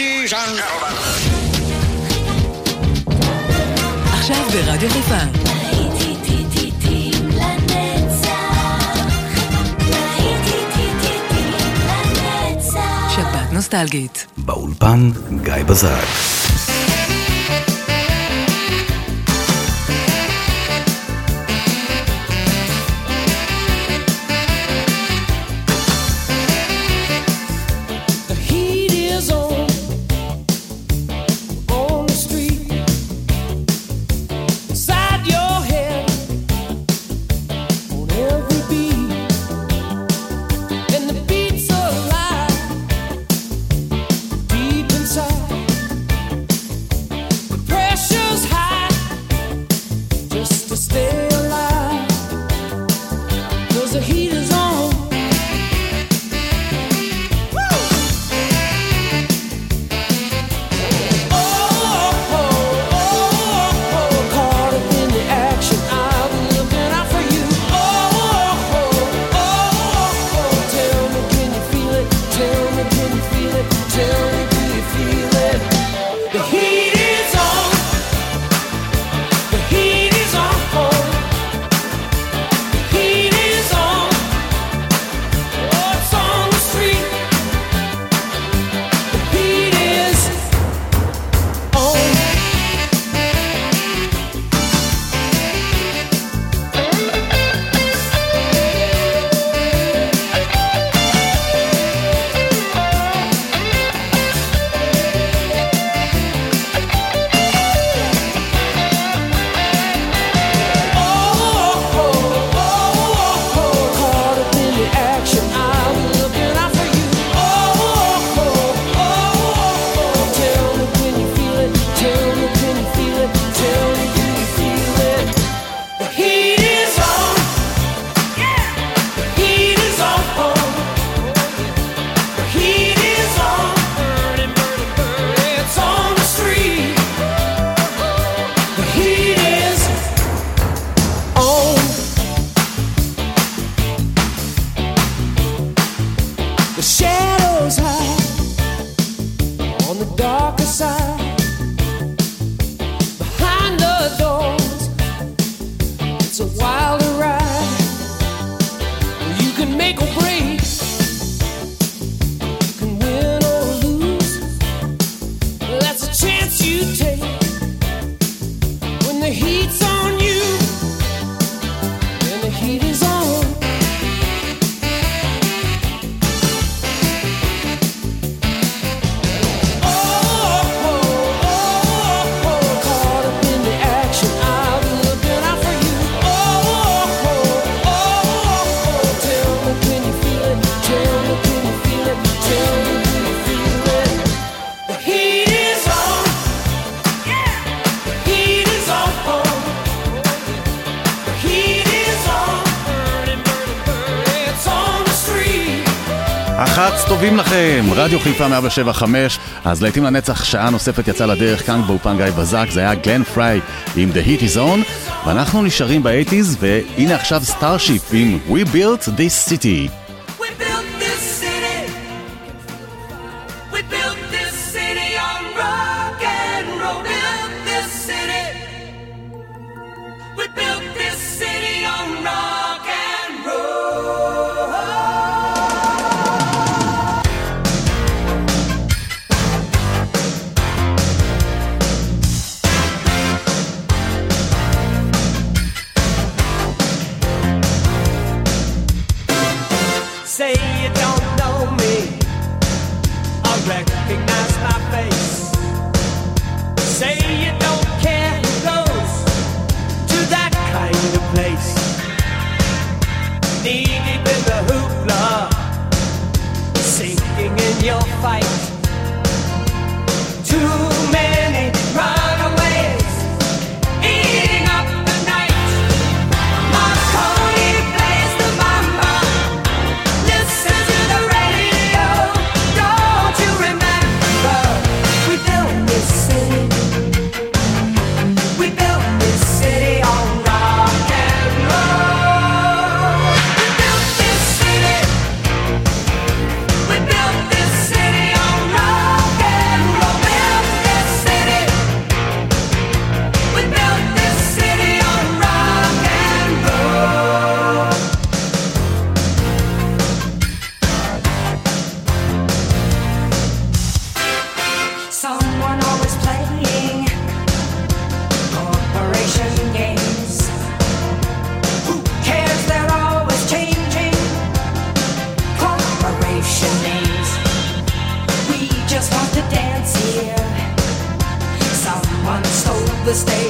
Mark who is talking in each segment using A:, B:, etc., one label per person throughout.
A: ladies and gentlemen.
B: עכשיו ברדיו חיפה. שפעת נוסטלגית.
C: באולפן גיא בזק. רדיו חיפה 175, אז לעיתים לנצח שעה נוספת יצאה לדרך כאן באופן גיא בזק, זה היה גלן פריי עם The Heat is On, ואנחנו נשארים באייטיז, והנה עכשיו סטארשיפ עם We Built This City.
D: The
E: stage.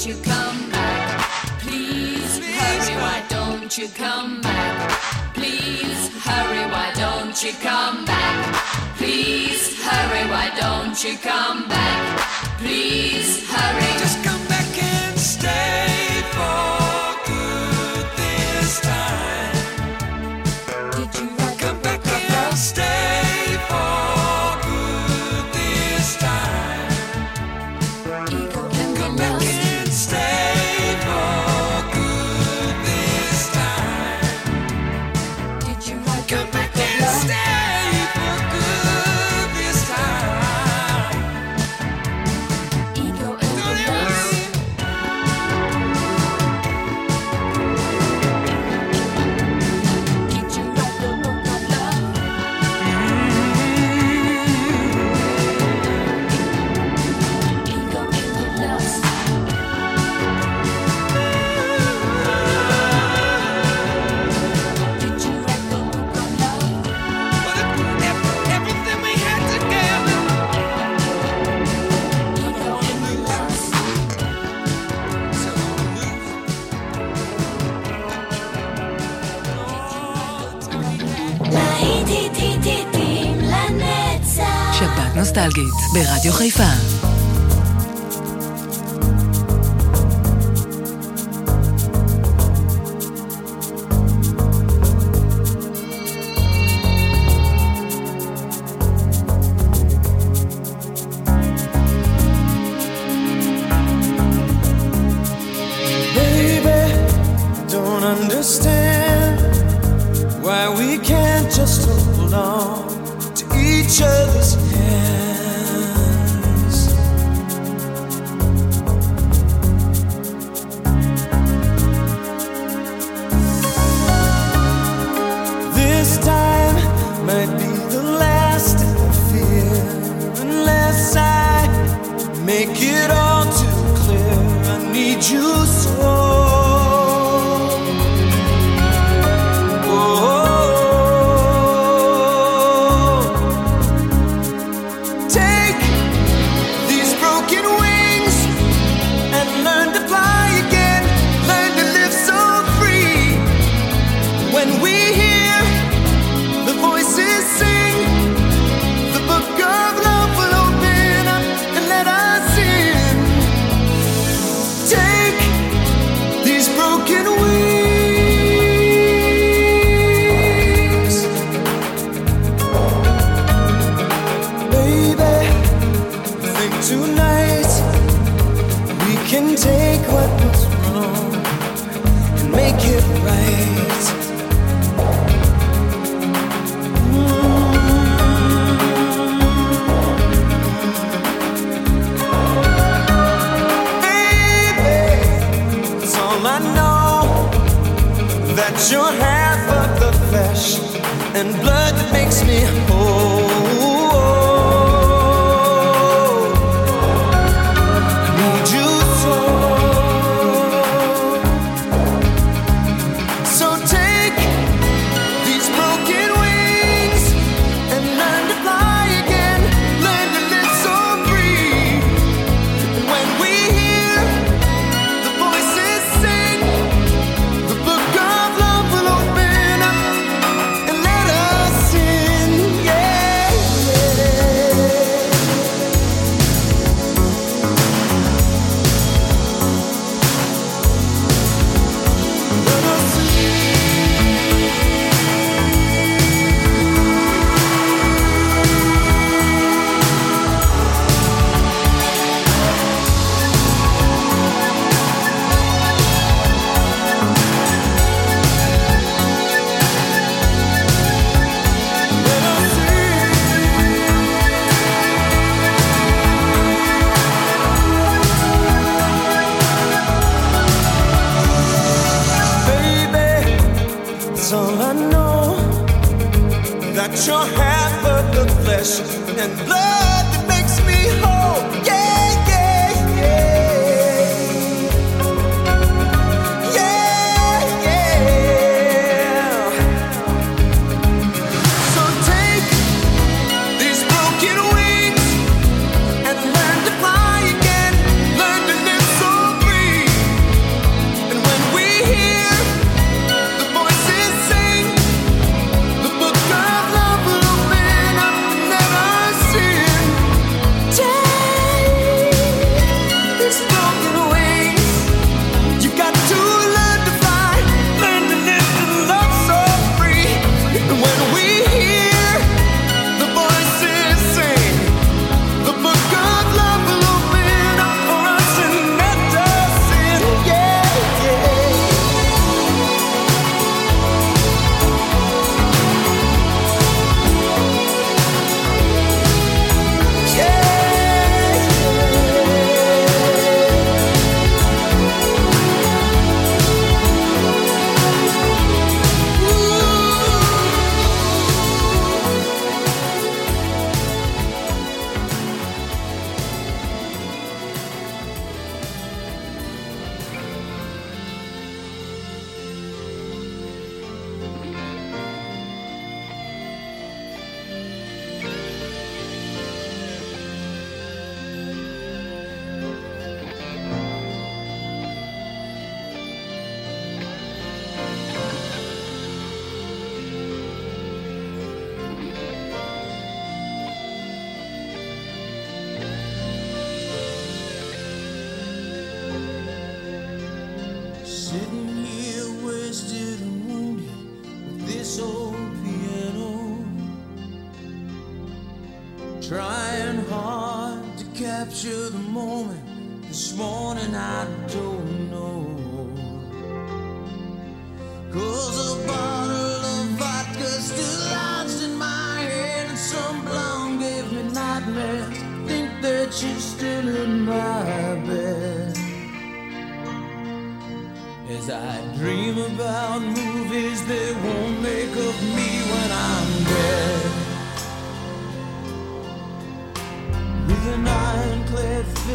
F: don't you come back? Please hurry, why don't you come back? Please hurry, why don't you come back? Please hurry, why don't you come back? Please hurry.
G: Just come back and stay.
B: נוסטלגית ברדיו חיפה.
G: understand why we can't just hold on to each other's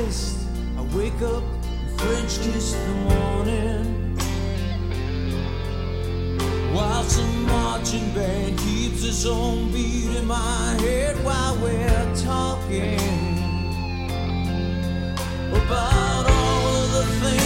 G: I
H: wake up and French kiss the morning. While some marching band keeps its own beat in my head while we're talking about all of the things.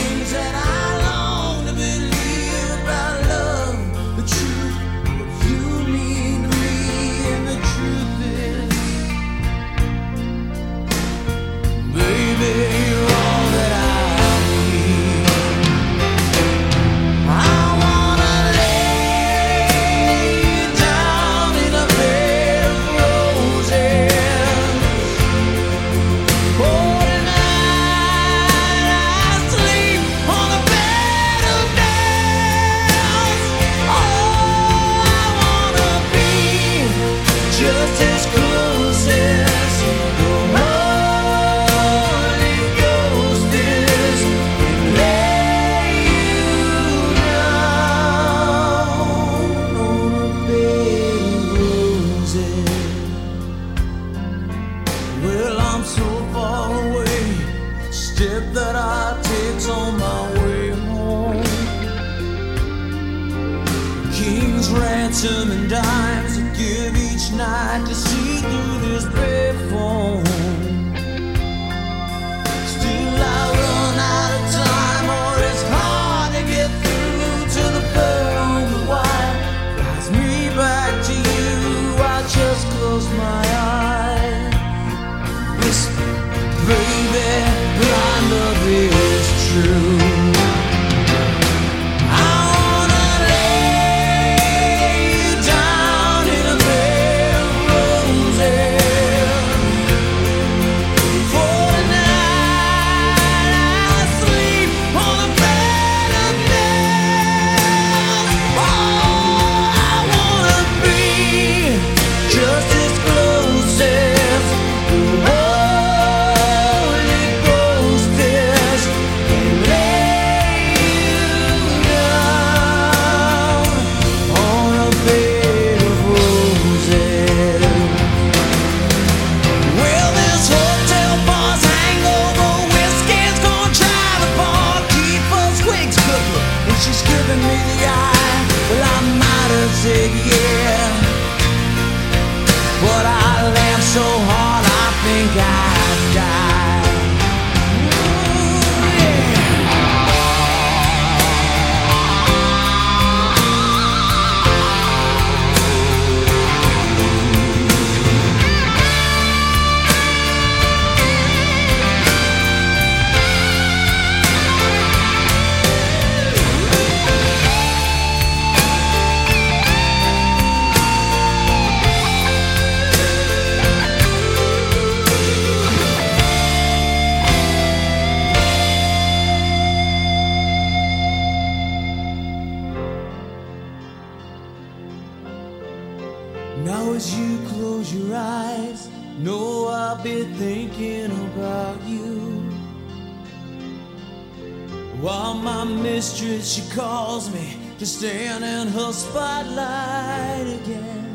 H: her spotlight again.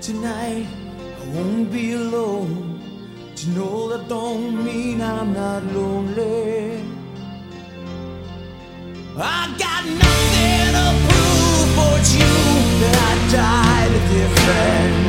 H: Tonight I won't be alone. To know that don't mean I'm not lonely. I got nothing to prove for
I: you that I
J: died
K: different.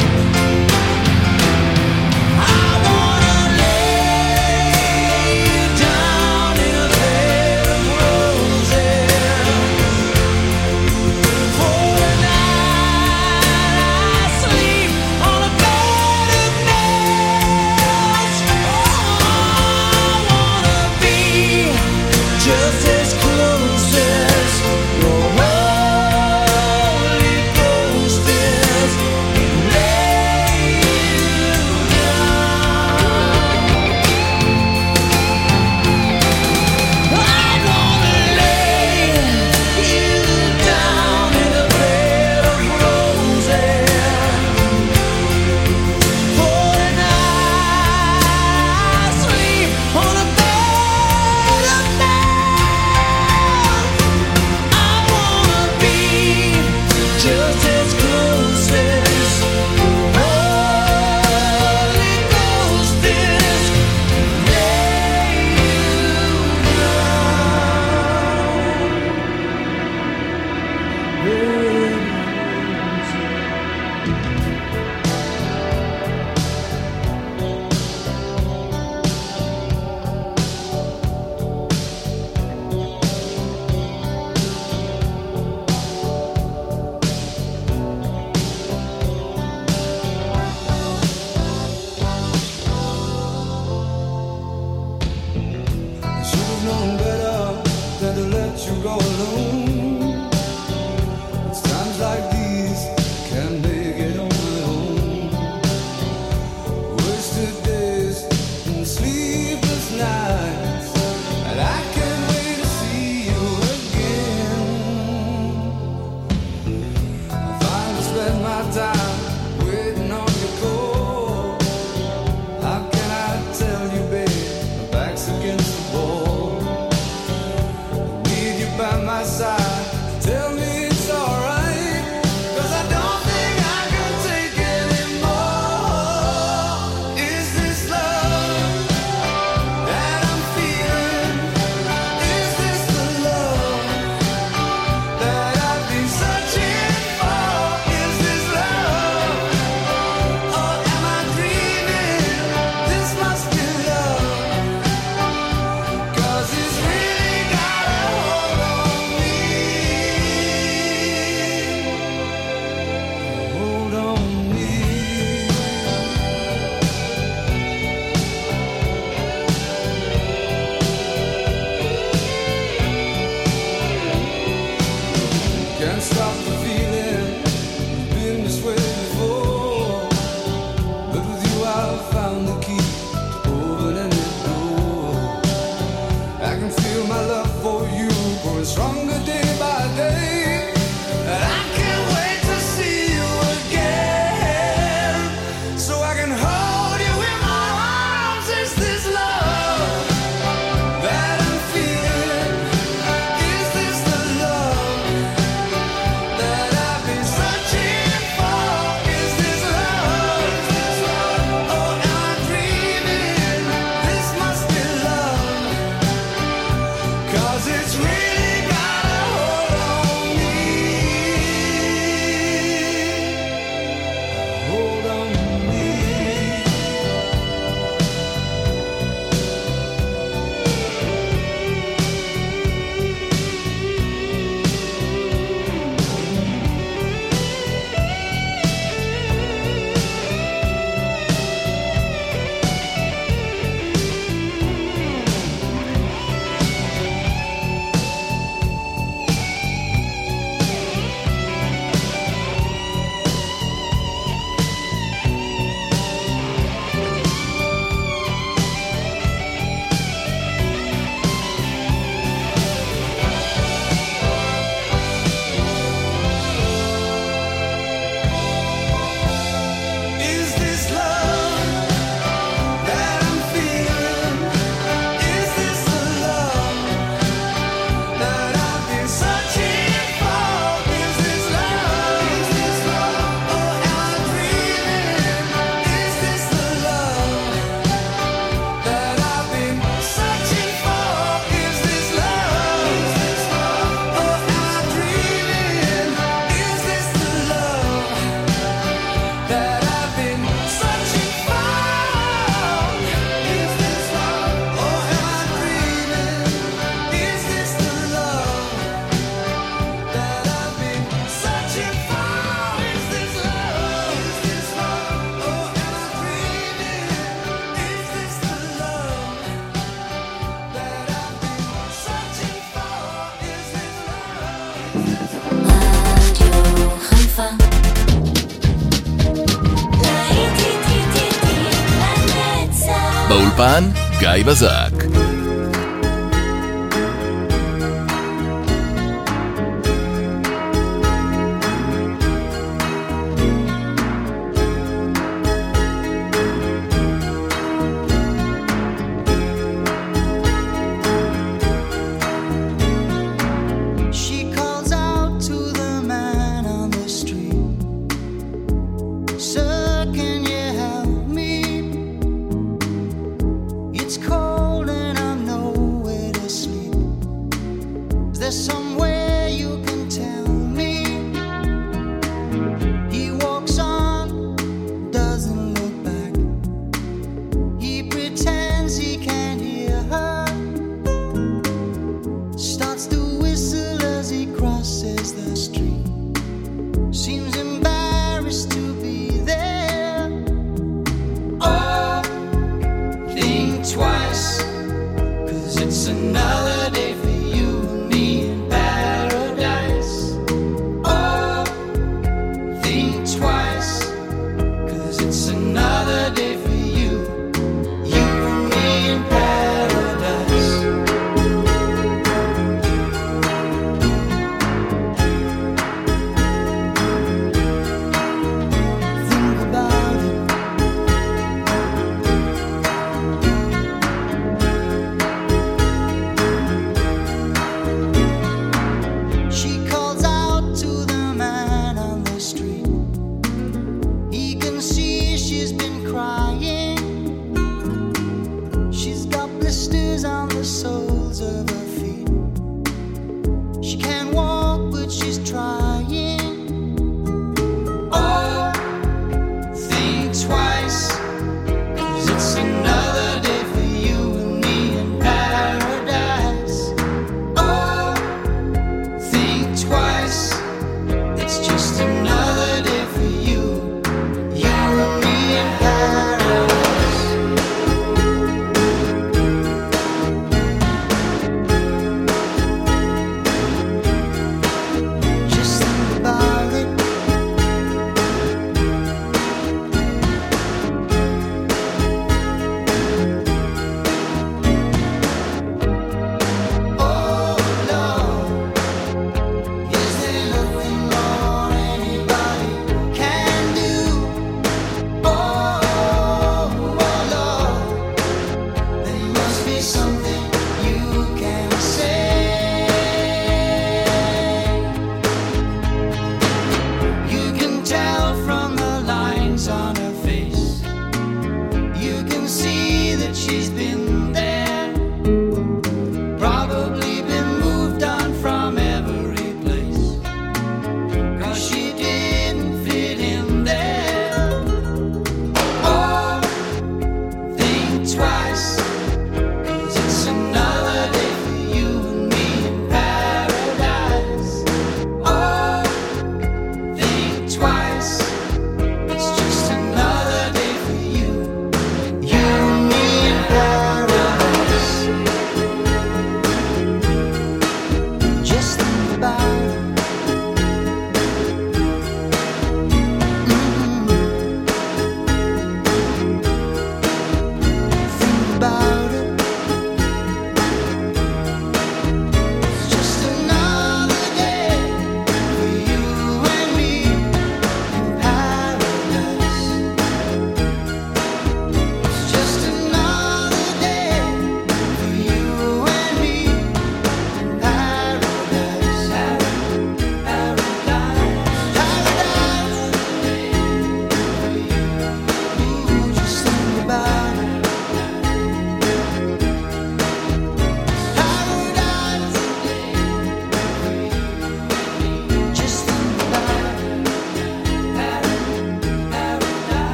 K: גיא בזק.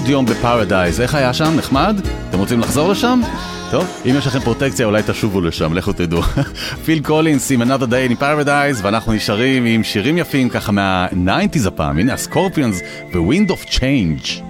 L: עוד יום בפרדייז. איך היה שם? נחמד? אתם רוצים לחזור לשם? טוב, אם יש לכם פרוטקציה אולי תשובו לשם, לכו תדעו. פיל קולינס עם another day in paradise, ואנחנו נשארים עם שירים יפים ככה מה-90's הפעם. הנה הסקורפיונס ו-wind of change.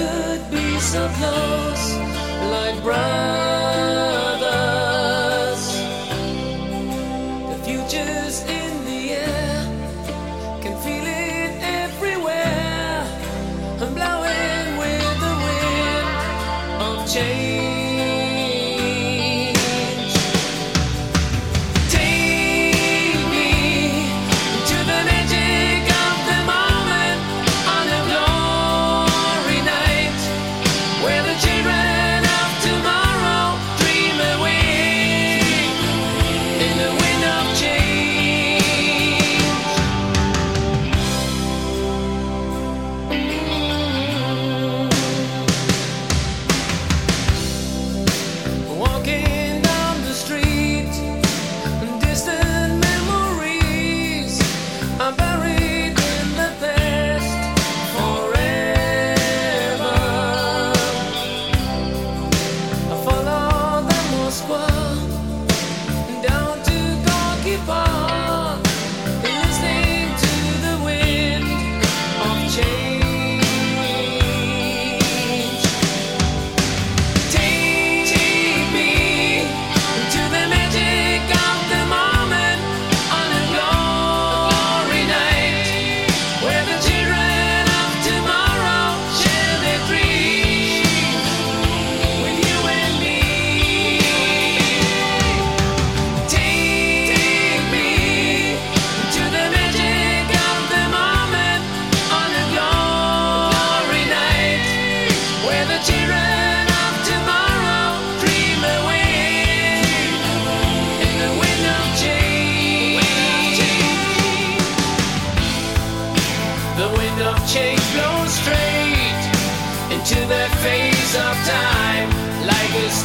I: could be so close, like brown.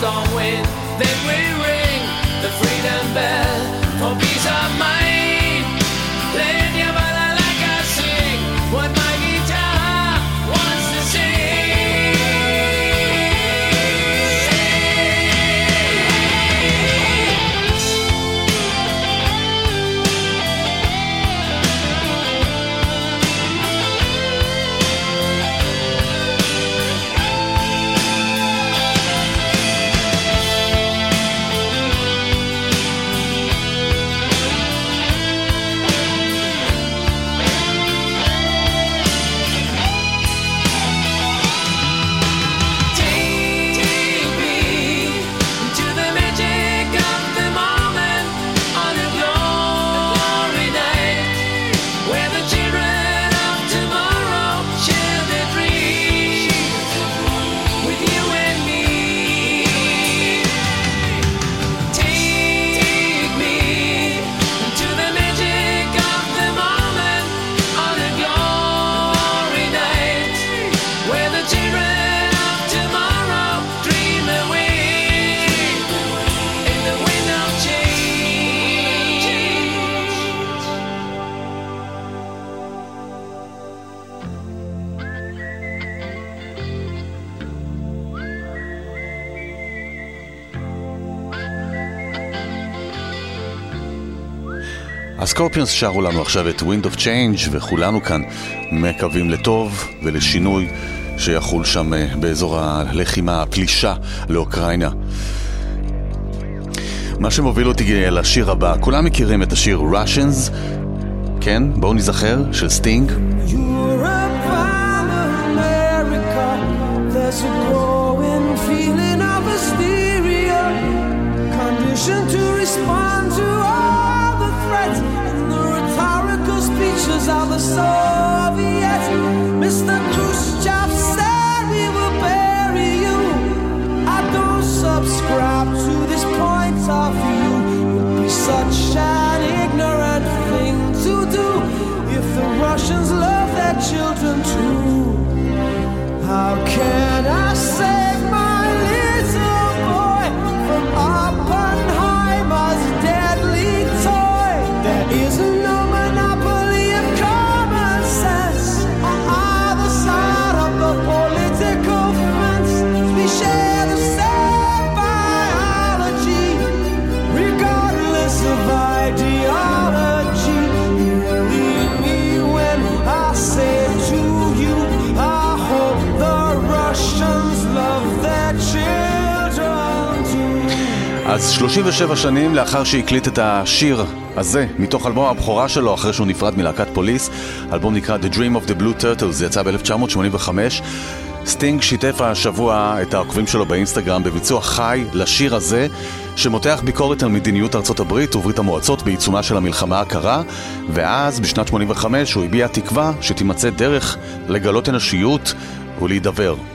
I: lost on wind.
L: הסקורפיונס שרו לנו עכשיו את Wind of Change, וכולנו כאן מקווים לטוב ולשינוי שיחול שם אה, באזור הלחימה, הפלישה לאוקראינה. מה שמוביל אותי לשיר הבא, כולם מכירים את השיר Russians, כן? בואו נזכר, של סטינג.
C: To respond speeches of the Soviets. Mr. Khrushchev said we will bury you. I don't subscribe to this point of view. It'd be such an ignorant thing to do if the Russians love their children too. How can I save
L: אז 37 שנים לאחר שהקליט את השיר הזה, מתוך אלבום הבכורה שלו, אחרי שהוא נפרד מלהקת פוליס, אלבום נקרא The Dream of the Blue Turtles, זה יצא ב-1985. סטינג שיתף השבוע את העוקבים שלו באינסטגרם בביצוע חי לשיר הזה, שמותח ביקורת על מדיניות ארצות הברית וברית המועצות בעיצומה של המלחמה הקרה, ואז בשנת 85 הוא הביע תקווה שתימצא דרך לגלות אנושיות ולהידבר.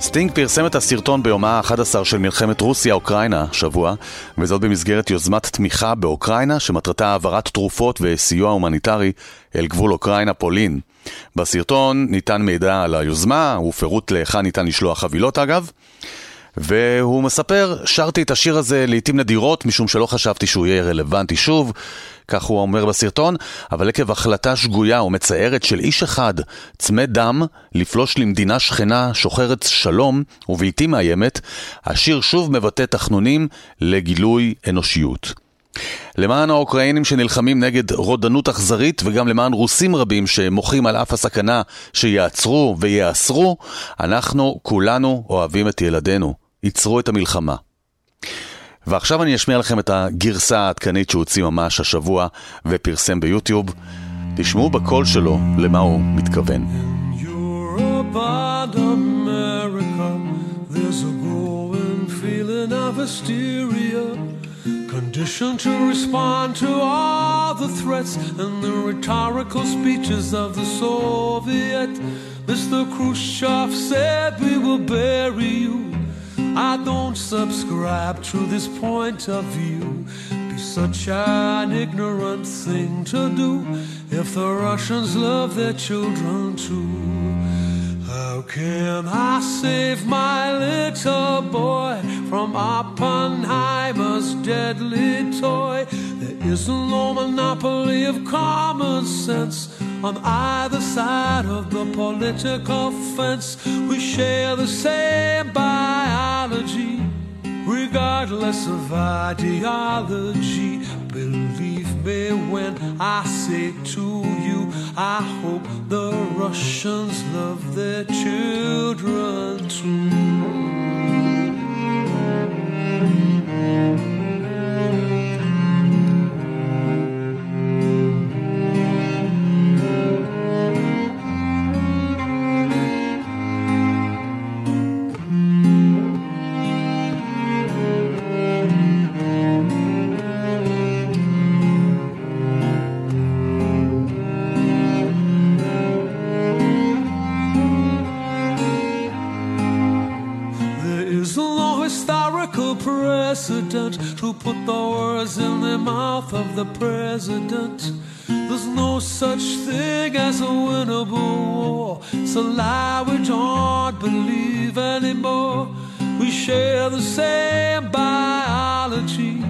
L: סטינג פרסם את הסרטון ביומה ה-11 של מלחמת רוסיה-אוקראינה השבוע, וזאת במסגרת יוזמת תמיכה באוקראינה שמטרתה העברת תרופות וסיוע הומניטרי אל גבול אוקראינה-פולין. בסרטון ניתן מידע על היוזמה ופירוט להיכן ניתן לשלוח חבילות אגב. והוא מספר, שרתי את השיר הזה לעיתים נדירות משום שלא חשבתי שהוא יהיה רלוונטי שוב, כך הוא אומר בסרטון, אבל עקב החלטה שגויה ומצערת של איש אחד, צמא דם, לפלוש למדינה שכנה שוחרת שלום ובלתי מאיימת, השיר שוב מבטא תחנונים לגילוי אנושיות. למען האוקראינים שנלחמים נגד רודנות אכזרית וגם למען רוסים רבים שמוחים על אף הסכנה שיעצרו וייאסרו, אנחנו כולנו אוהבים את ילדינו. ייצרו את המלחמה. ועכשיו אני אשמיע לכם את הגרסה העדכנית שהוא הוציא ממש השבוע ופרסם ביוטיוב. תשמעו בקול שלו למה הוא מתכוון.
C: Conditioned to respond to all the threats and the rhetorical speeches of the Soviet. Mr. Khrushchev said we will bury you. I don't subscribe to this point of view. Be such an ignorant thing to do if the Russians love their children too. How can I save my little boy from Oppenheimer's deadly toy? There is no monopoly of common sense on either side of the political fence. We share the same biology, regardless of ideology. Believe me when I say to you, I hope the Russians love their children too. Historical precedent to put the words in the mouth of the president. There's no such thing as a winnable war. It's a lie we don't believe anymore. We share the same biology,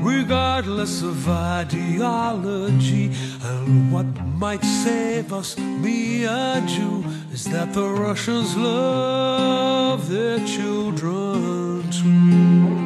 C: regardless of ideology. And what might save us, me and you, is that the Russians love their children too.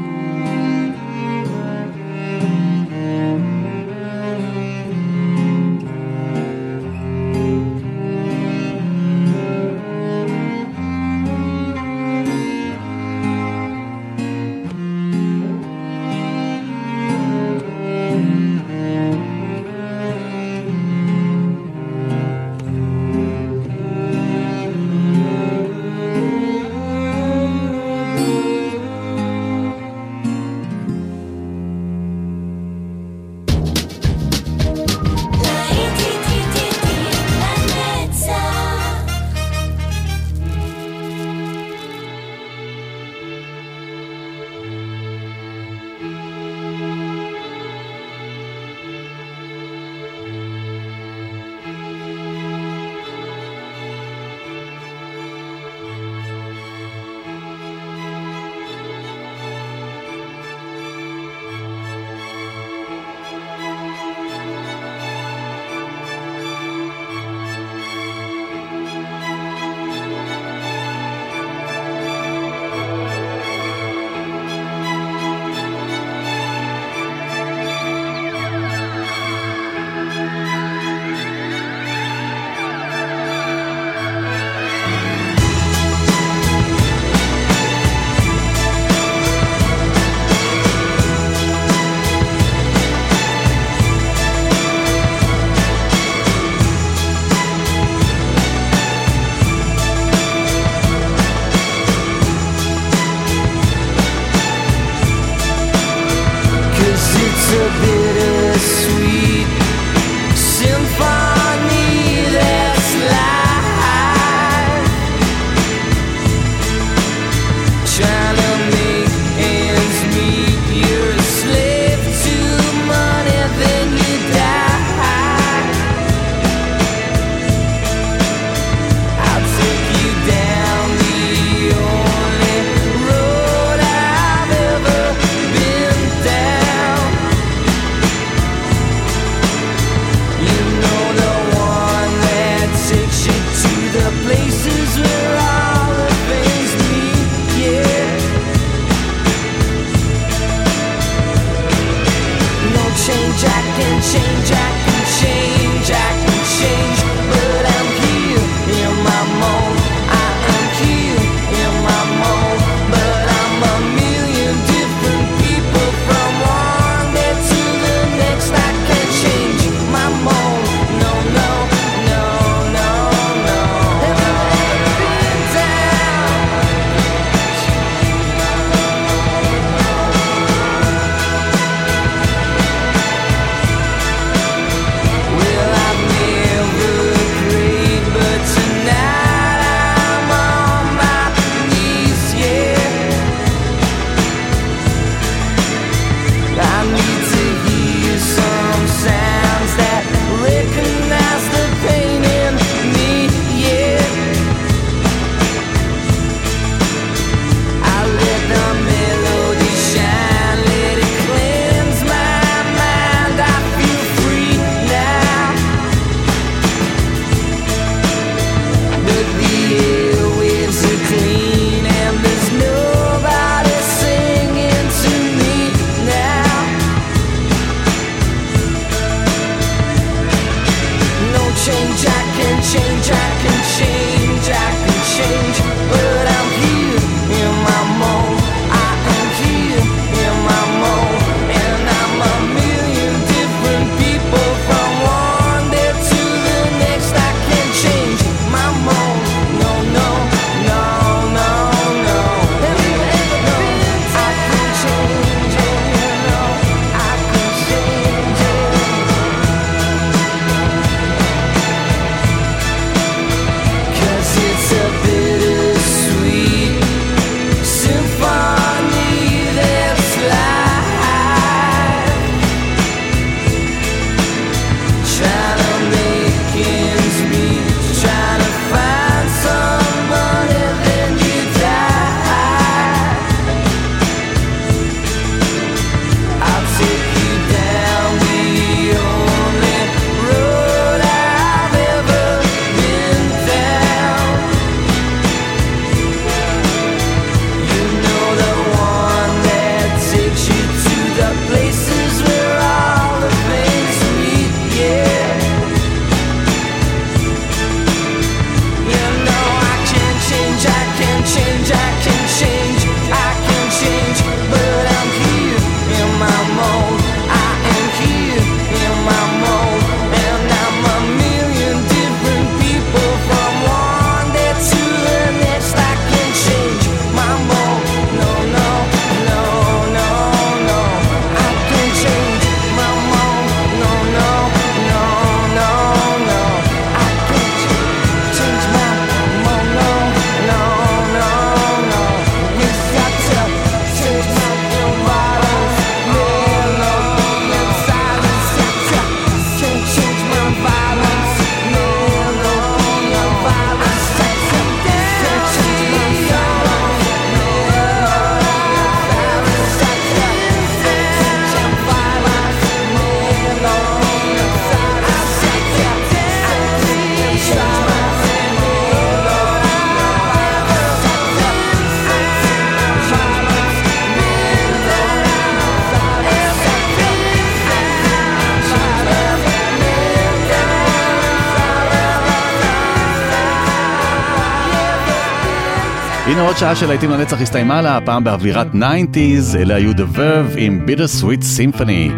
L: שעה של להיטים לנצח הסתיימה לה, הפעם באווירת 90's, אלה היו The Verve עם Bitter Sweet Symphony.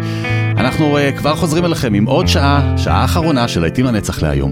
L: אנחנו uh, כבר חוזרים אליכם עם עוד שעה, שעה אחרונה של להיטים לנצח להיום.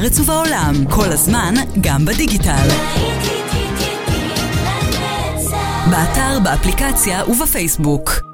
E: בארץ ובעולם, כל הזמן, גם בדיגיטל. באתר, באפליקציה ובפייסבוק.